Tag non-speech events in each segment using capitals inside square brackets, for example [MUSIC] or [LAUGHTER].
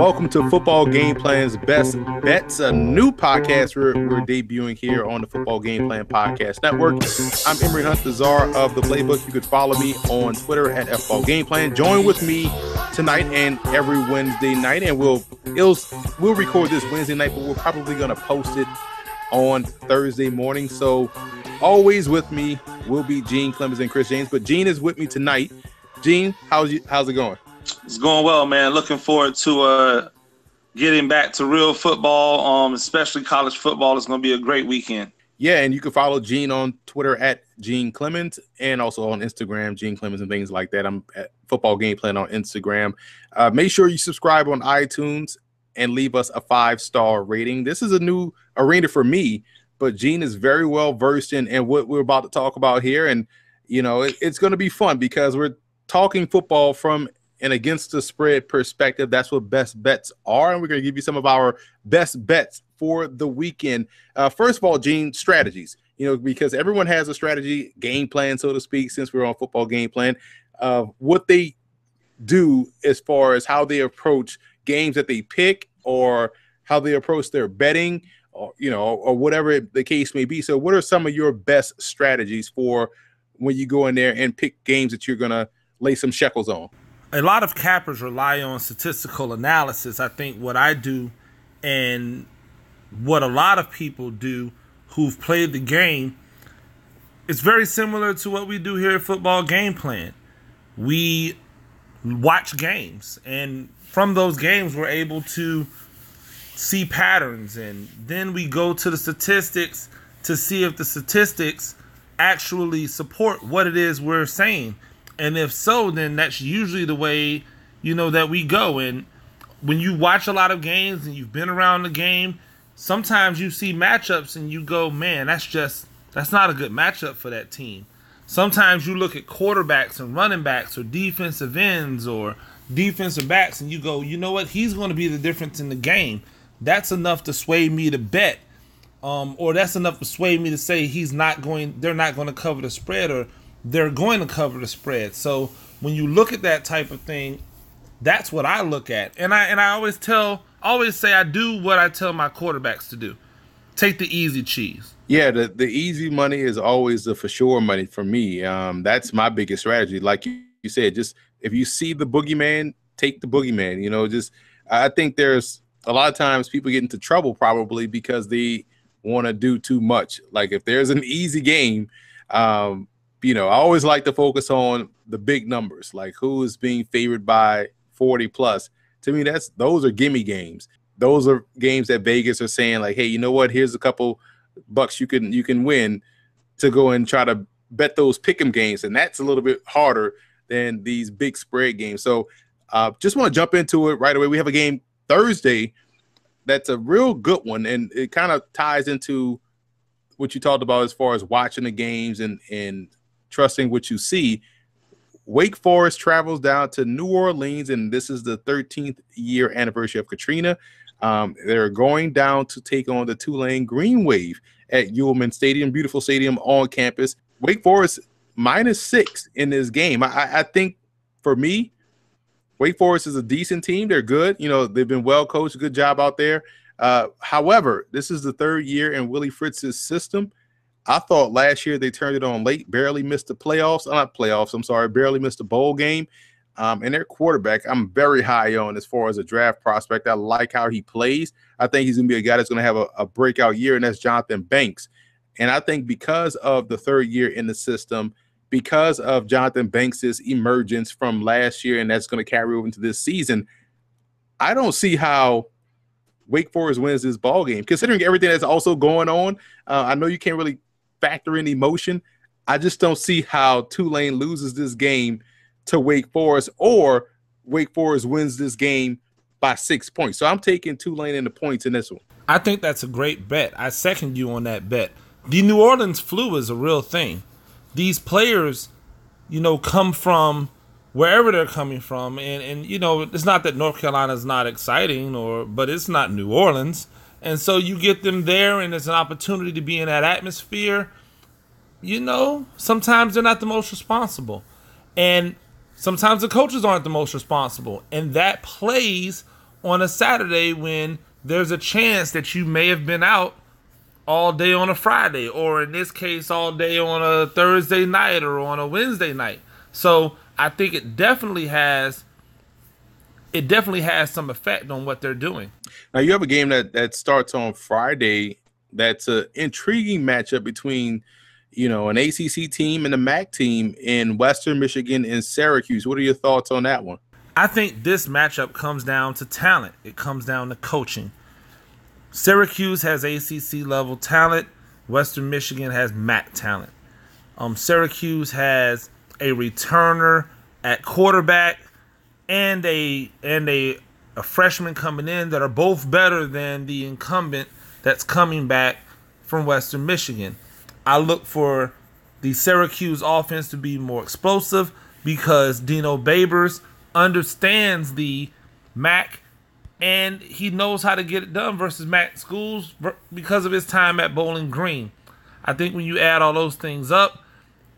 Welcome to Football Game Plan's Best Bets, a new podcast we're, we're debuting here on the Football Game Plan Podcast Network. I'm Emory Hunt, the czar of the playbook. You could follow me on Twitter at Football Game Plan. Join with me tonight and every Wednesday night, and we'll we'll record this Wednesday night, but we're probably going to post it on Thursday morning. So always with me will be Gene Clemons and Chris James, but Gene is with me tonight. Gene, how's you? How's it going? It's going well, man. Looking forward to uh, getting back to real football, um, especially college football. It's going to be a great weekend. Yeah, and you can follow Gene on Twitter at Gene Clemons and also on Instagram, Gene Clemons and things like that. I'm at Football Game Plan on Instagram. Uh, make sure you subscribe on iTunes and leave us a five star rating. This is a new arena for me, but Gene is very well versed in, in what we're about to talk about here. And, you know, it, it's going to be fun because we're talking football from and against the spread perspective. That's what best bets are. And we're going to give you some of our best bets for the weekend. Uh, first of all, Gene, strategies, you know, because everyone has a strategy, game plan, so to speak, since we're on football game plan, of what they do as far as how they approach games that they pick or how they approach their betting or, you know, or whatever the case may be. So, what are some of your best strategies for when you go in there and pick games that you're going to lay some shekels on? A lot of cappers rely on statistical analysis. I think what I do and what a lot of people do who've played the game it's very similar to what we do here at football game plan. We watch games and from those games we're able to see patterns and then we go to the statistics to see if the statistics actually support what it is we're saying and if so, then that's usually the way, you know, that we go. And when you watch a lot of games and you've been around the game, sometimes you see matchups and you go, man, that's just, that's not a good matchup for that team. Sometimes you look at quarterbacks and running backs or defensive ends or defensive backs and you go, you know what, he's going to be the difference in the game. That's enough to sway me to bet. Um, or that's enough to sway me to say he's not going, they're not going to cover the spread or they're going to cover the spread. So when you look at that type of thing, that's what I look at. And I and I always tell always say I do what I tell my quarterbacks to do. Take the easy cheese. Yeah, the, the easy money is always the for sure money for me. Um, that's my biggest strategy. Like you, you said, just if you see the boogeyman, take the boogeyman. You know, just I think there's a lot of times people get into trouble probably because they want to do too much. Like if there's an easy game, um, you know, I always like to focus on the big numbers, like who is being favored by 40 plus. To me, that's those are gimme games. Those are games that Vegas are saying, like, hey, you know what? Here's a couple bucks you can you can win to go and try to bet those pick'em games, and that's a little bit harder than these big spread games. So, uh, just want to jump into it right away. We have a game Thursday that's a real good one, and it kind of ties into what you talked about as far as watching the games and and trusting what you see. Wake Forest travels down to New Orleans, and this is the 13th year anniversary of Katrina. Um, they're going down to take on the Tulane Green Wave at Yulman Stadium, beautiful stadium on campus. Wake Forest minus six in this game. I, I think for me, Wake Forest is a decent team. They're good. You know, they've been well coached. Good job out there. Uh, however, this is the third year in Willie Fritz's system. I thought last year they turned it on late, barely missed the playoffs. Uh, not playoffs, I'm sorry, barely missed a bowl game. Um, and their quarterback, I'm very high on as far as a draft prospect. I like how he plays. I think he's going to be a guy that's going to have a, a breakout year, and that's Jonathan Banks. And I think because of the third year in the system, because of Jonathan Banks's emergence from last year, and that's going to carry over into this season, I don't see how Wake Forest wins this ball game. Considering everything that's also going on, uh, I know you can't really factor in emotion. I just don't see how Tulane loses this game to Wake Forest or Wake Forest wins this game by six points. So I'm taking Tulane in the points in this one. I think that's a great bet. I second you on that bet. The New Orleans flu is a real thing. These players, you know, come from wherever they're coming from, and and you know, it's not that North Carolina is not exciting, or but it's not New Orleans. And so you get them there, and it's an opportunity to be in that atmosphere. You know, sometimes they're not the most responsible. And sometimes the coaches aren't the most responsible. And that plays on a Saturday when there's a chance that you may have been out all day on a Friday, or in this case, all day on a Thursday night or on a Wednesday night. So I think it definitely has it definitely has some effect on what they're doing. Now you have a game that that starts on Friday. That's an intriguing matchup between you know an ACC team and a MAC team in Western Michigan and Syracuse. What are your thoughts on that one? I think this matchup comes down to talent. It comes down to coaching. Syracuse has ACC level talent. Western Michigan has MAC talent. Um, Syracuse has a returner at quarterback and a and a a freshman coming in that are both better than the incumbent that's coming back from Western Michigan. I look for the Syracuse offense to be more explosive because Dino Babers understands the MAC and he knows how to get it done versus MAC schools because of his time at Bowling Green. I think when you add all those things up,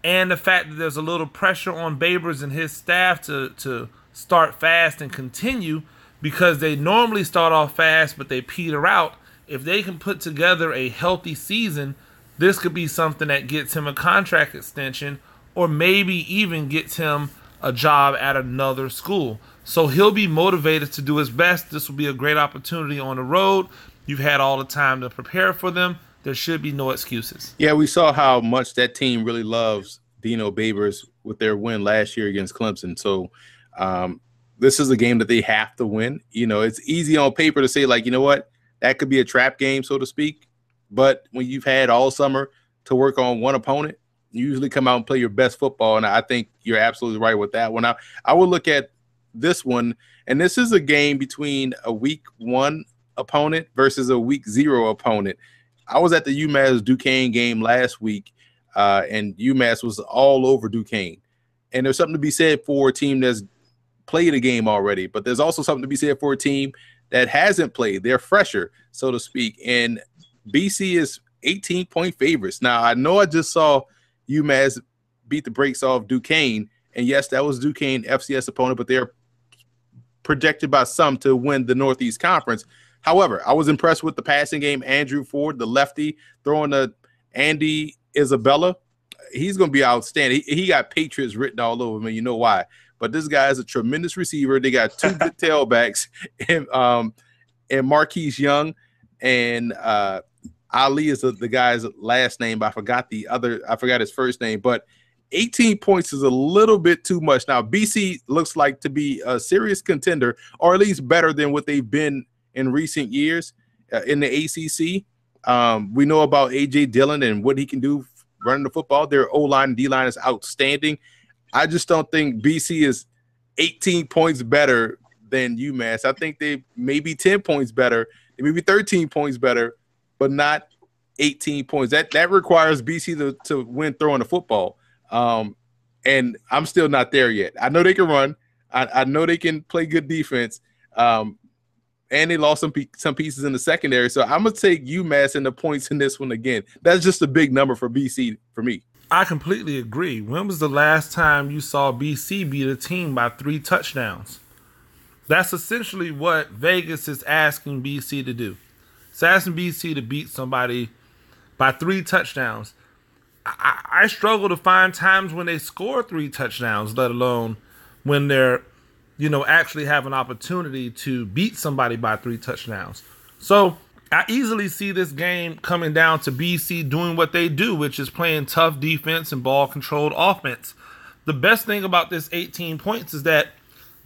and the fact that there's a little pressure on Babers and his staff to to start fast and continue because they normally start off fast but they peter out. If they can put together a healthy season, this could be something that gets him a contract extension or maybe even gets him a job at another school. So he'll be motivated to do his best. This will be a great opportunity on the road. You've had all the time to prepare for them. There should be no excuses. Yeah, we saw how much that team really loves Dino Babers with their win last year against Clemson. So um, this is a game that they have to win. You know, it's easy on paper to say, like, you know what, that could be a trap game, so to speak. But when you've had all summer to work on one opponent, you usually come out and play your best football. And I think you're absolutely right with that one. I, I will look at this one, and this is a game between a week one opponent versus a week zero opponent. I was at the UMass Duquesne game last week, uh, and UMass was all over Duquesne. And there's something to be said for a team that's played a game already, but there's also something to be said for a team that hasn't played. They're fresher, so to speak. And BC is 18 point favorites. Now, I know I just saw UMass beat the brakes off Duquesne. And yes, that was Duquesne FCS opponent, but they're projected by some to win the Northeast Conference. However, I was impressed with the passing game. Andrew Ford, the lefty, throwing the Andy Isabella. He's going to be outstanding. He, he, got Patriots written all over him, you know why. But this guy is a tremendous receiver. They got two good [LAUGHS] tailbacks, and um, and Marquise Young, and uh, Ali is the, the guy's last name. But I forgot the other. I forgot his first name, but 18 points is a little bit too much. Now, BC looks like to be a serious contender, or at least better than what they've been in recent years uh, in the ACC. Um, we know about AJ Dillon and what he can do running the football. Their O line and D line is outstanding. I just don't think BC is 18 points better than UMass. I think they may be 10 points better, they may be 13 points better, but not 18 points. That that requires BC to, to win throwing the football. Um, and I'm still not there yet. I know they can run. I, I know they can play good defense. Um, and they lost some some pieces in the secondary. So I'm gonna take UMass and the points in this one again. That's just a big number for BC for me. I completely agree. When was the last time you saw BC beat a team by three touchdowns? That's essentially what Vegas is asking BC to do. It's asking BC to beat somebody by three touchdowns. I, I struggle to find times when they score three touchdowns, let alone when they're, you know, actually have an opportunity to beat somebody by three touchdowns. So I easily see this game coming down to BC doing what they do, which is playing tough defense and ball controlled offense. The best thing about this 18 points is that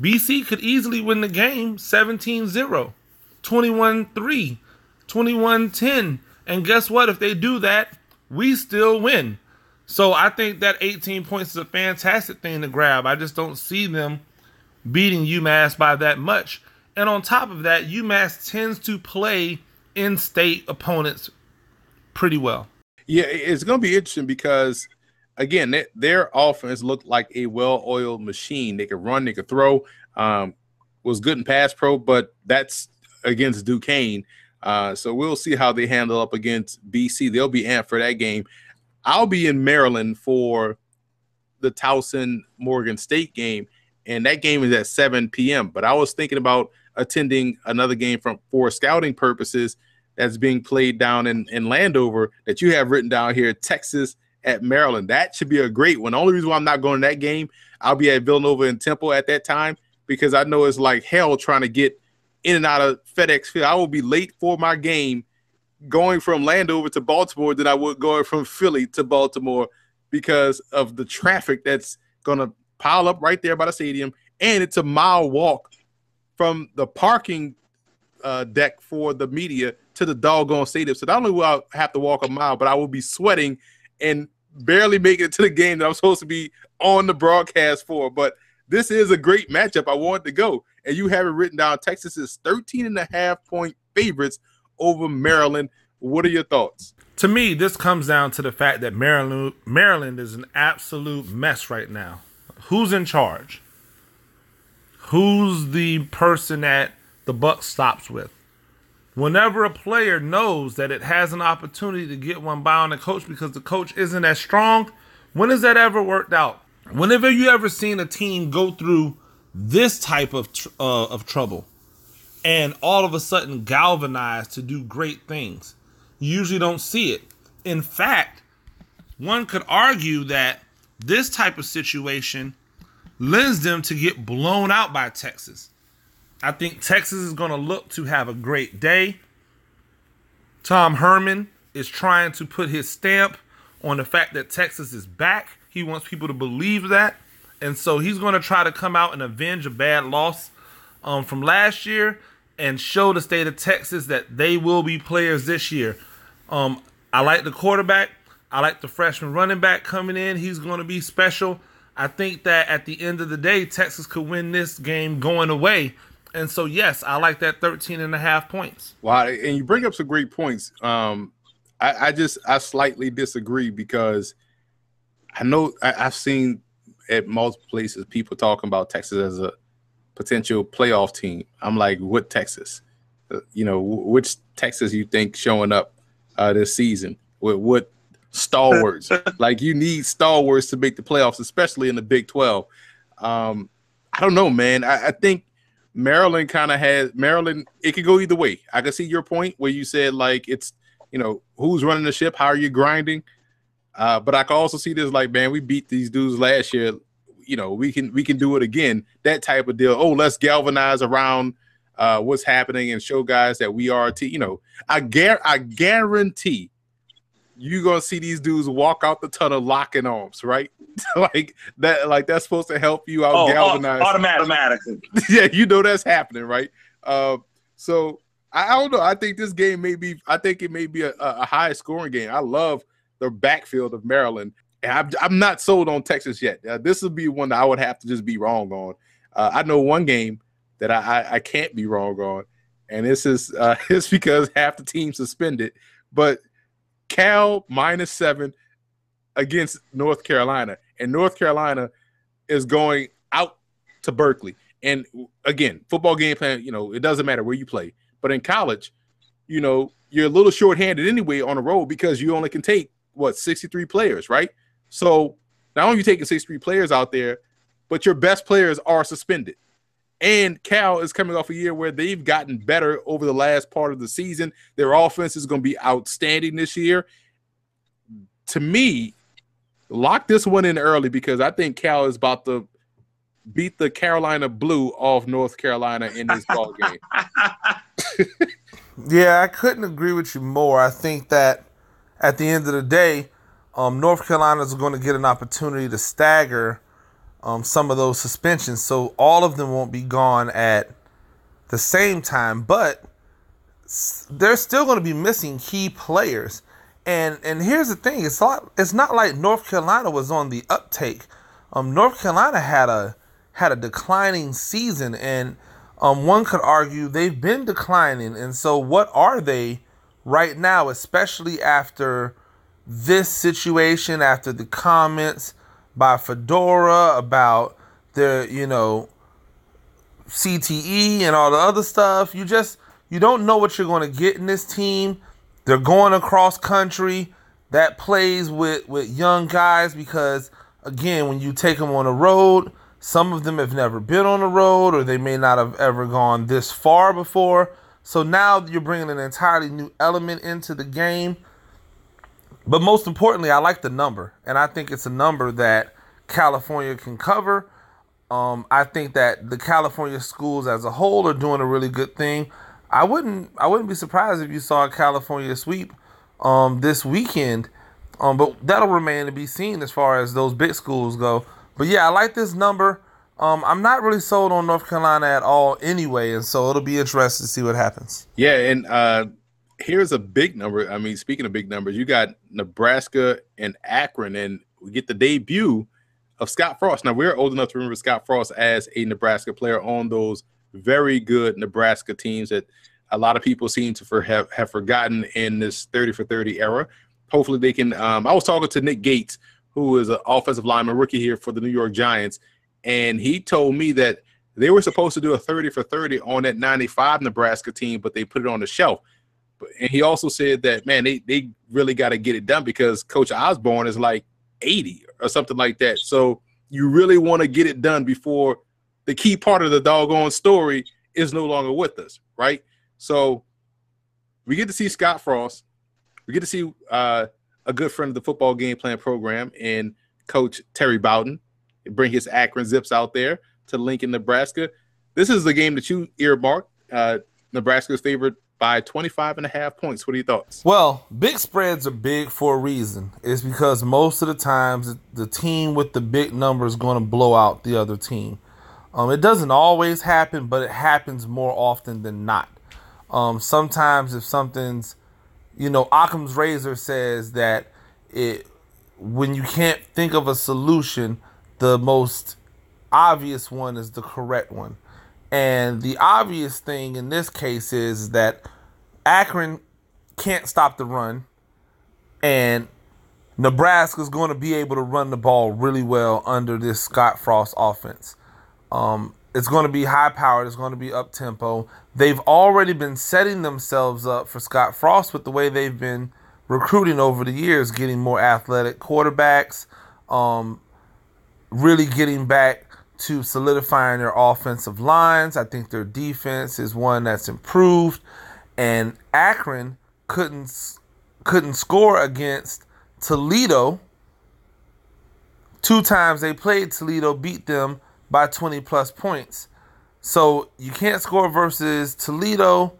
BC could easily win the game 17 0, 21 3, 21 10. And guess what? If they do that, we still win. So I think that 18 points is a fantastic thing to grab. I just don't see them beating UMass by that much. And on top of that, UMass tends to play in state opponents pretty well. Yeah, it's going to be interesting because, again, they, their offense looked like a well oiled machine. They could run, they could throw, um, was good in pass pro, but that's against Duquesne. Uh, so we'll see how they handle up against BC. They'll be amped for that game. I'll be in Maryland for the Towson Morgan State game, and that game is at 7 p.m. But I was thinking about attending another game from for scouting purposes that's being played down in, in Landover that you have written down here, Texas at Maryland. That should be a great one. Only reason why I'm not going to that game, I'll be at Villanova and Temple at that time because I know it's like hell trying to get in and out of FedEx Field. I will be late for my game going from Landover to Baltimore than I would going from Philly to Baltimore because of the traffic that's going to pile up right there by the stadium. And it's a mile walk from the parking uh, deck for the media to the doggone stadium. So not only will I have to walk a mile, but I will be sweating and barely making it to the game that I'm supposed to be on the broadcast for. But this is a great matchup. I want to go. And you have it written down. Texas is 13 and a half point favorites over Maryland. What are your thoughts? To me, this comes down to the fact that Maryland Maryland is an absolute mess right now. Who's in charge? Who's the person that the buck stops with? Whenever a player knows that it has an opportunity to get one by on the coach because the coach isn't as strong, when has that ever worked out? Whenever you ever seen a team go through this type of tr- uh, of trouble and all of a sudden galvanize to do great things, you usually don't see it. In fact, one could argue that this type of situation lends them to get blown out by Texas. I think Texas is going to look to have a great day. Tom Herman is trying to put his stamp on the fact that Texas is back. He wants people to believe that. And so he's going to try to come out and avenge a bad loss um, from last year and show the state of Texas that they will be players this year. Um, I like the quarterback. I like the freshman running back coming in. He's going to be special. I think that at the end of the day, Texas could win this game going away. And so, yes, I like that 13 and a half points. Wow. And you bring up some great points. Um, I, I just, I slightly disagree because I know I, I've seen at multiple places people talking about Texas as a potential playoff team. I'm like, what Texas? Uh, you know, which Texas you think showing up uh, this season? With what stalwarts? like you need stalwarts to make the playoffs, especially in the Big Twelve. Um, I don't know, man. I, I think Maryland kind of has Maryland. It could go either way. I can see your point where you said like it's you know who's running the ship, how are you grinding? Uh, but I can also see this like, man, we beat these dudes last year. You know, we can we can do it again. That type of deal. Oh, let's galvanize around uh, what's happening and show guys that we are. T- you know, I gar- I guarantee you're gonna see these dudes walk out the tunnel locking arms, right? [LAUGHS] like that, like that's supposed to help you out Oh, galvanize. automatic, automatically. [LAUGHS] yeah, you know that's happening, right? Uh, so I, I don't know. I think this game may be. I think it may be a, a high scoring game. I love the backfield of Maryland, and I'm, I'm not sold on Texas yet. Uh, this would be one that I would have to just be wrong on. Uh, I know one game that I, I, I can't be wrong on, and this is uh, [LAUGHS] it's because half the team suspended. But Cal minus seven against North Carolina, and North Carolina is going out to Berkeley. And again, football game plan, you know, it doesn't matter where you play. But in college, you know, you're a little short-handed anyway on the road because you only can take what 63 players, right? So not only you taking 63 players out there, but your best players are suspended. And Cal is coming off a year where they've gotten better over the last part of the season. Their offense is going to be outstanding this year. To me, lock this one in early because I think Cal is about to beat the Carolina Blue off North Carolina in this ball game. [LAUGHS] Yeah, I couldn't agree with you more. I think that at the end of the day, um, North Carolina is going to get an opportunity to stagger um, some of those suspensions, so all of them won't be gone at the same time. But they're still going to be missing key players. And and here's the thing: it's not it's not like North Carolina was on the uptake. Um, North Carolina had a had a declining season, and um, one could argue they've been declining. And so, what are they right now, especially after this situation, after the comments by Fedora about their, you know, CTE and all the other stuff? You just you don't know what you're going to get in this team. They're going across country. That plays with with young guys because again, when you take them on the road, Some of them have never been on the road or they may not have ever gone this far before. So now you're bringing an entirely new element into the game. But most importantly, I like the number. And I think it's a number that California can cover. Um, I think that the California schools as a whole are doing a really good thing. I wouldn't I wouldn't be surprised if you saw a California sweep um, this weekend. Um, but that'll remain to be seen as far as those big schools go. But yeah, I like this number. Um, I'm not really sold on North Carolina at all anyway, and so it'll be interesting to see what happens. Yeah, and uh, here's a big number. I mean, speaking of big numbers, you got Nebraska and Akron, and we get the debut of Scott Frost. Now we're old enough to remember Scott Frost as a Nebraska player on those very good Nebraska teams that a lot of people seem to for, have, have forgotten in this 30 for 30 era. Hopefully they can. Um, I was talking to Nick Gates, who is an offensive lineman rookie here for the New York Giants, and he told me that they were supposed to do a 30 for 30 on that 95 Nebraska team, but they put it on the shelf. And he also said that, man, they, they really got to get it done because Coach Osborne is like 80 or something like that. So you really want to get it done before the key part of the doggone story is no longer with us, right? So we get to see Scott Frost. We get to see uh, a good friend of the football game plan program and Coach Terry Bowden bring his Akron Zips out there to Lincoln, Nebraska. This is the game that you earmarked. Uh, Nebraska's favorite by 25 and a half points. What are your thoughts? Well, big spreads are big for a reason. It's because most of the times the team with the big number is going to blow out the other team. Um, it doesn't always happen, but it happens more often than not. Um, sometimes if something's, you know, Occam's razor says that it when you can't think of a solution, the most obvious one is the correct one. And the obvious thing in this case is that Akron can't stop the run, and Nebraska's going to be able to run the ball really well under this Scott Frost offense. Um, it's going to be high powered. It's going to be up tempo. They've already been setting themselves up for Scott Frost with the way they've been recruiting over the years, getting more athletic quarterbacks, um, really getting back to solidifying their offensive lines. I think their defense is one that's improved, and Akron couldn't couldn't score against Toledo. Two times they played Toledo, beat them by 20 plus points. So you can't score versus Toledo.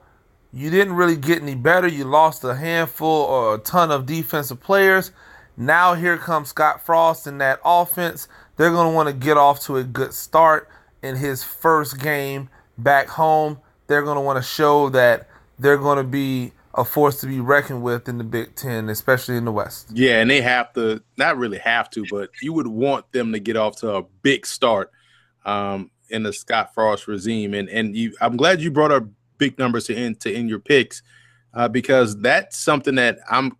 You didn't really get any better. You lost a handful or a ton of defensive players. Now here comes Scott Frost in that offense they're going to want to get off to a good start in his first game back home. They're going to want to show that they're going to be a force to be reckoned with in the Big Ten, especially in the West. Yeah, and they have to, not really have to, but you would want them to get off to a big start um, in the Scott Frost regime. And and you, I'm glad you brought up big numbers to in to in your picks uh, because that's something that I'm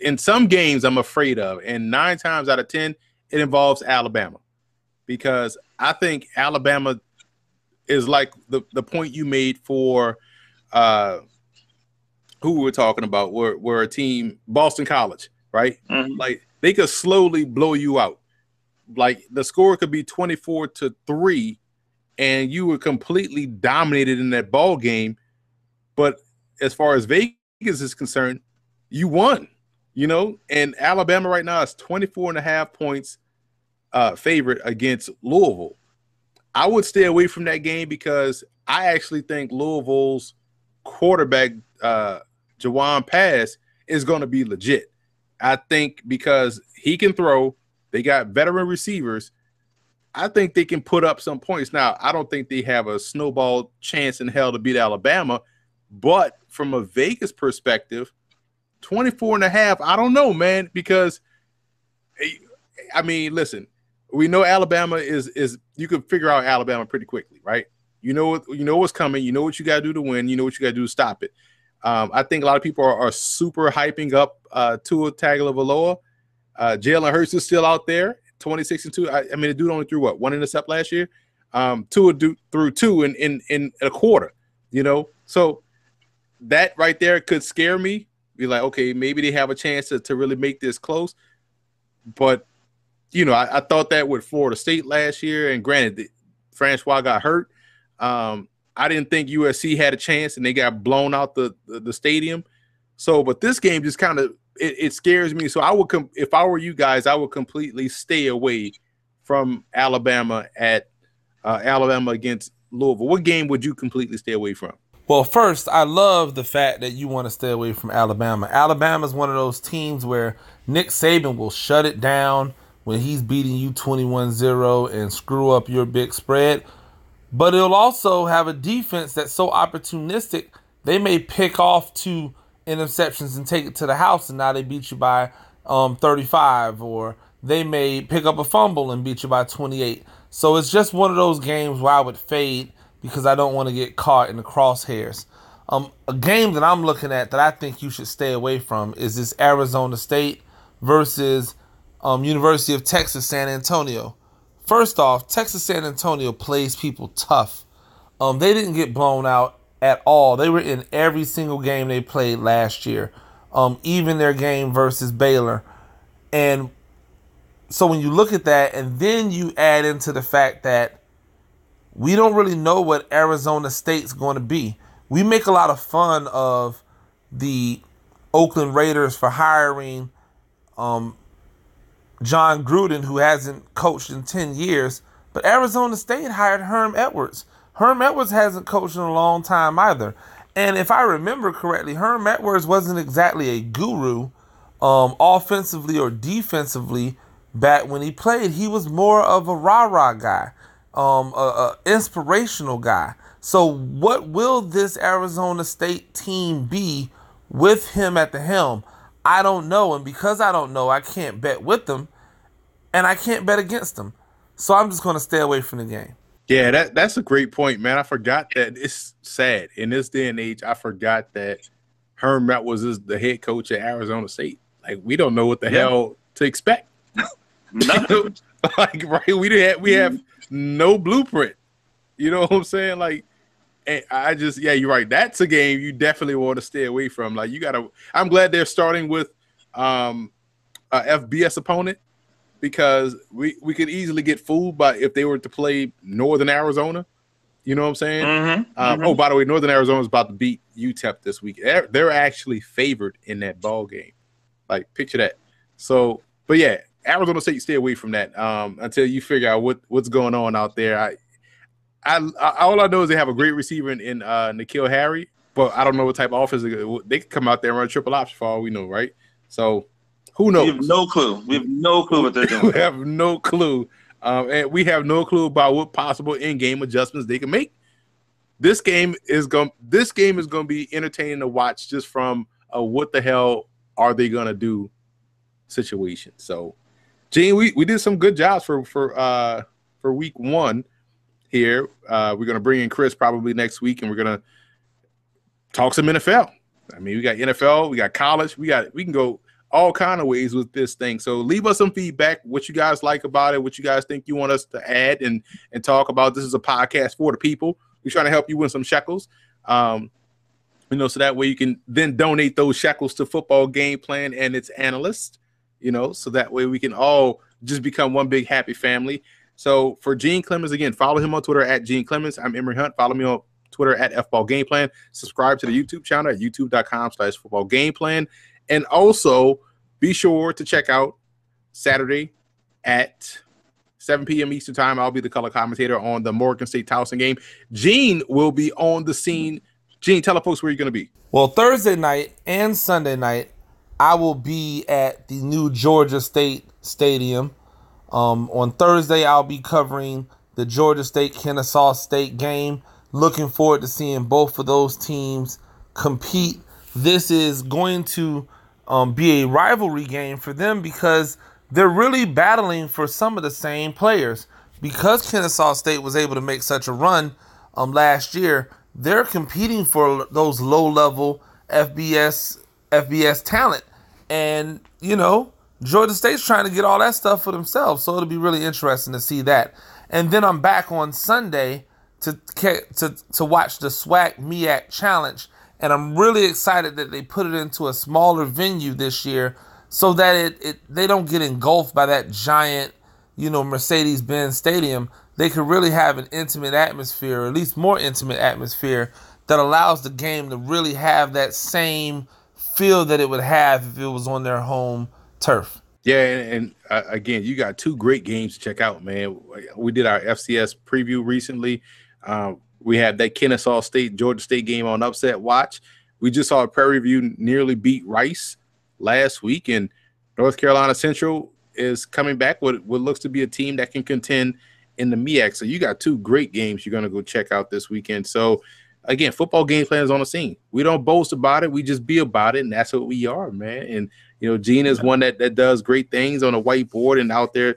in some games I'm afraid of, and nine times out of ten it involves Alabama because I think Alabama is like the, the point you made for uh, who we are talking about, where, where a team, Boston College, right? Mm-hmm. Like they could slowly blow you out. Like the score could be 24 to 3, and you were completely dominated in that ball game. But as far as Vegas is concerned, you won, you know, and Alabama right now is 24 and a half points uh, favorite against Louisville. I would stay away from that game because I actually think Louisville's quarterback, uh, Jawon Pass, is going to be legit. I think because he can throw, they got veteran receivers. I think they can put up some points. Now, I don't think they have a snowball chance in hell to beat Alabama, but from a Vegas perspective, 24 and a half, I don't know, man, because I mean, listen, we know Alabama is is you can figure out Alabama pretty quickly, right? You know what you know what's coming. You know what you got to do to win. You know what you got to do to stop it. Um, I think a lot of people are, are super hyping up uh, Tua Tagovailoa. Uh, Jalen Hurts is still out there, 26 and two. I, I mean, the dude only threw what one intercept last year. Um, Tua do, threw two in, in in a quarter. You know, so that right there could scare me. Be like, okay, maybe they have a chance to, to really make this close. But you know, I, I, thought that with Florida State last year, and granted, Francois got hurt. Um, I didn't think USC had a chance, and they got blown out the the, the stadium. So, but this game just kind of it, it, scares me. So I would, com- if I were you guys, I would completely stay away from Alabama at uh, Alabama against Louisville. What game would you completely stay away from? Well, first, I love the fact that you want to stay away from Alabama. Alabama is one of those teams where Nick Saban will shut it down when he's beating you 21 0 and screw up your big spread. But it'll also have a defense that's so opportunistic, they may pick off two interceptions and take it to the house, and now they beat you by um, 35, or they may pick up a fumble and beat you by 28. So it's just one of those games where I would fade because I don't want to get caught in the crosshairs. Um, a game that I'm looking at that I think you should stay away from is this Arizona State versus um, University of Texas San Antonio. First off, Texas San Antonio plays people tough. Um, they didn't get blown out at all. They were in every single game they played last year, um, even their game versus Baylor. And so when you look at that, and then you add into the fact that we don't really know what Arizona State's going to be. We make a lot of fun of the Oakland Raiders for hiring um, Jon Gruden, who hasn't coached in 10 years, but Arizona State hired Herm Edwards. Herm Edwards hasn't coached in a long time either. And if I remember correctly, Herm Edwards wasn't exactly a guru um, offensively or defensively back when he played. He was more of a rah rah guy um, a, a inspirational guy. So, what will this Arizona State team be with him at the helm? I don't know, and because I don't know, I can't bet with them, and I can't bet against them. So I'm just going to stay away from the game. Yeah, that that's a great point, man. I forgot that it's sad in this day and age. I forgot that Herm was the head coach at Arizona State. Like we don't know what the yeah. hell to expect. [LAUGHS] Nothing. [LAUGHS] like right, we have we have no blueprint. You know [LAUGHS] what I'm saying? Like, and I just yeah, you're right. That's a game you definitely want to stay away from. Like, you gotta. I'm glad they're starting with um a FBS opponent because we we could easily get fooled by if they were to play Northern Arizona. You know what I'm saying? Mm-hmm, um, mm-hmm. Oh, by the way, Northern Arizona is about to beat UTEP this week. They're, they're actually favored in that ball game. Like, picture that. So, but yeah, Arizona State, stay away from that um, until you figure out what what's going on out there. I, I, I all I know is they have a great receiver in, in uh, N'Keal Harry, but I don't know what type of offense they, they could come out there and run triple option for all we know, right? So who knows? We have no clue. We have no clue what they're [LAUGHS] doing. we have no clue, um, and we have no clue about what possible in-game adjustments they can make. This game is going. This game is going to be entertaining to watch, just from a what the hell are they going to do situation. So Gene, we, we did some good jobs for for uh for week one here. Uh we're gonna bring in Chris probably next week and we're gonna talk some NFL. I mean, we got NFL, we got college, we got we can go all kind of ways with this thing. So leave us some feedback, what you guys like about it, what you guys think you want us to add and and talk about. This is a podcast for the people. We're trying to help you win some shekels. Um, you know, so that way you can then donate those shekels to football game plan and its analyst you know, so that way we can all just become one big happy family. So for Gene Clemons, again, follow him on Twitter at Gene Clemons. I'm Emory Hunt. Follow me on Twitter at FBall Game Plan. Subscribe to the YouTube channel at youtube.com slash football game plan. And also be sure to check out Saturday at 7 p.m. Eastern Time. I'll be the color commentator on the Morgan State Towson game. Gene will be on the scene. Gene, tell folks where you're going to be. Well, Thursday night and Sunday night, I will be at the new Georgia State Stadium. Um, on Thursday, I'll be covering the Georgia State Kennesaw State game. Looking forward to seeing both of those teams compete. This is going to um, be a rivalry game for them because they're really battling for some of the same players. Because Kennesaw State was able to make such a run um, last year, they're competing for those low level FBS FBS talent. And, you know, Georgia State's trying to get all that stuff for themselves. So it'll be really interesting to see that. And then I'm back on Sunday to to to watch the SWAC MEAC Challenge. And I'm really excited that they put it into a smaller venue this year so that it, it they don't get engulfed by that giant you know, Mercedes Benz Stadium, they could really have an intimate atmosphere, or at least more intimate atmosphere, that allows the game to really have that same feel that it would have if it was on their home turf. Yeah, and, and uh, again, you got two great games to check out, man. We did our FCS preview recently. Uh, we had that Kennesaw State Georgia State game on Upset Watch. We just saw Prairie View nearly beat Rice last week, and North Carolina Central is coming back with what looks to be a team that can contend in the MEAC. So you got two great games you're going to go check out this weekend. So again, football game plan is on the scene. We don't boast about it. We just be about it, and that's what we are, man. And you know, Gene is one that that does great things on a whiteboard and out there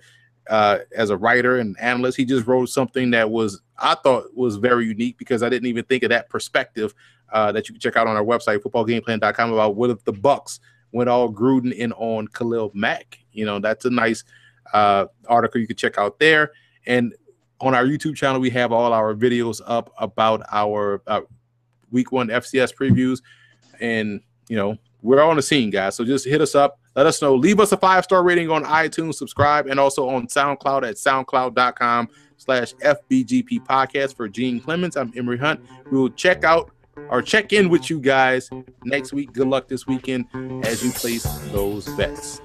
uh, as a writer and analyst. He just wrote something that was I thought was very unique because I didn't even think of that perspective. Uh, that you can check out on our website, footballgameplan.com, about what if the Bucs went all Gruden in on Khalil Mack. You know, that's a nice uh, article you can check out there. And on our YouTube channel, we have all our videos up about our uh, week one FCS previews. And, you know, we're on the scene, guys. So just hit us up. Let us know. Leave us a five star rating on iTunes, subscribe, and also on SoundCloud at soundcloud.com slash FBGP podcast. For Gene Clemons, I'm Emory Hunt. We will check out or check in with you guys next week. Good luck this weekend as you place those bets.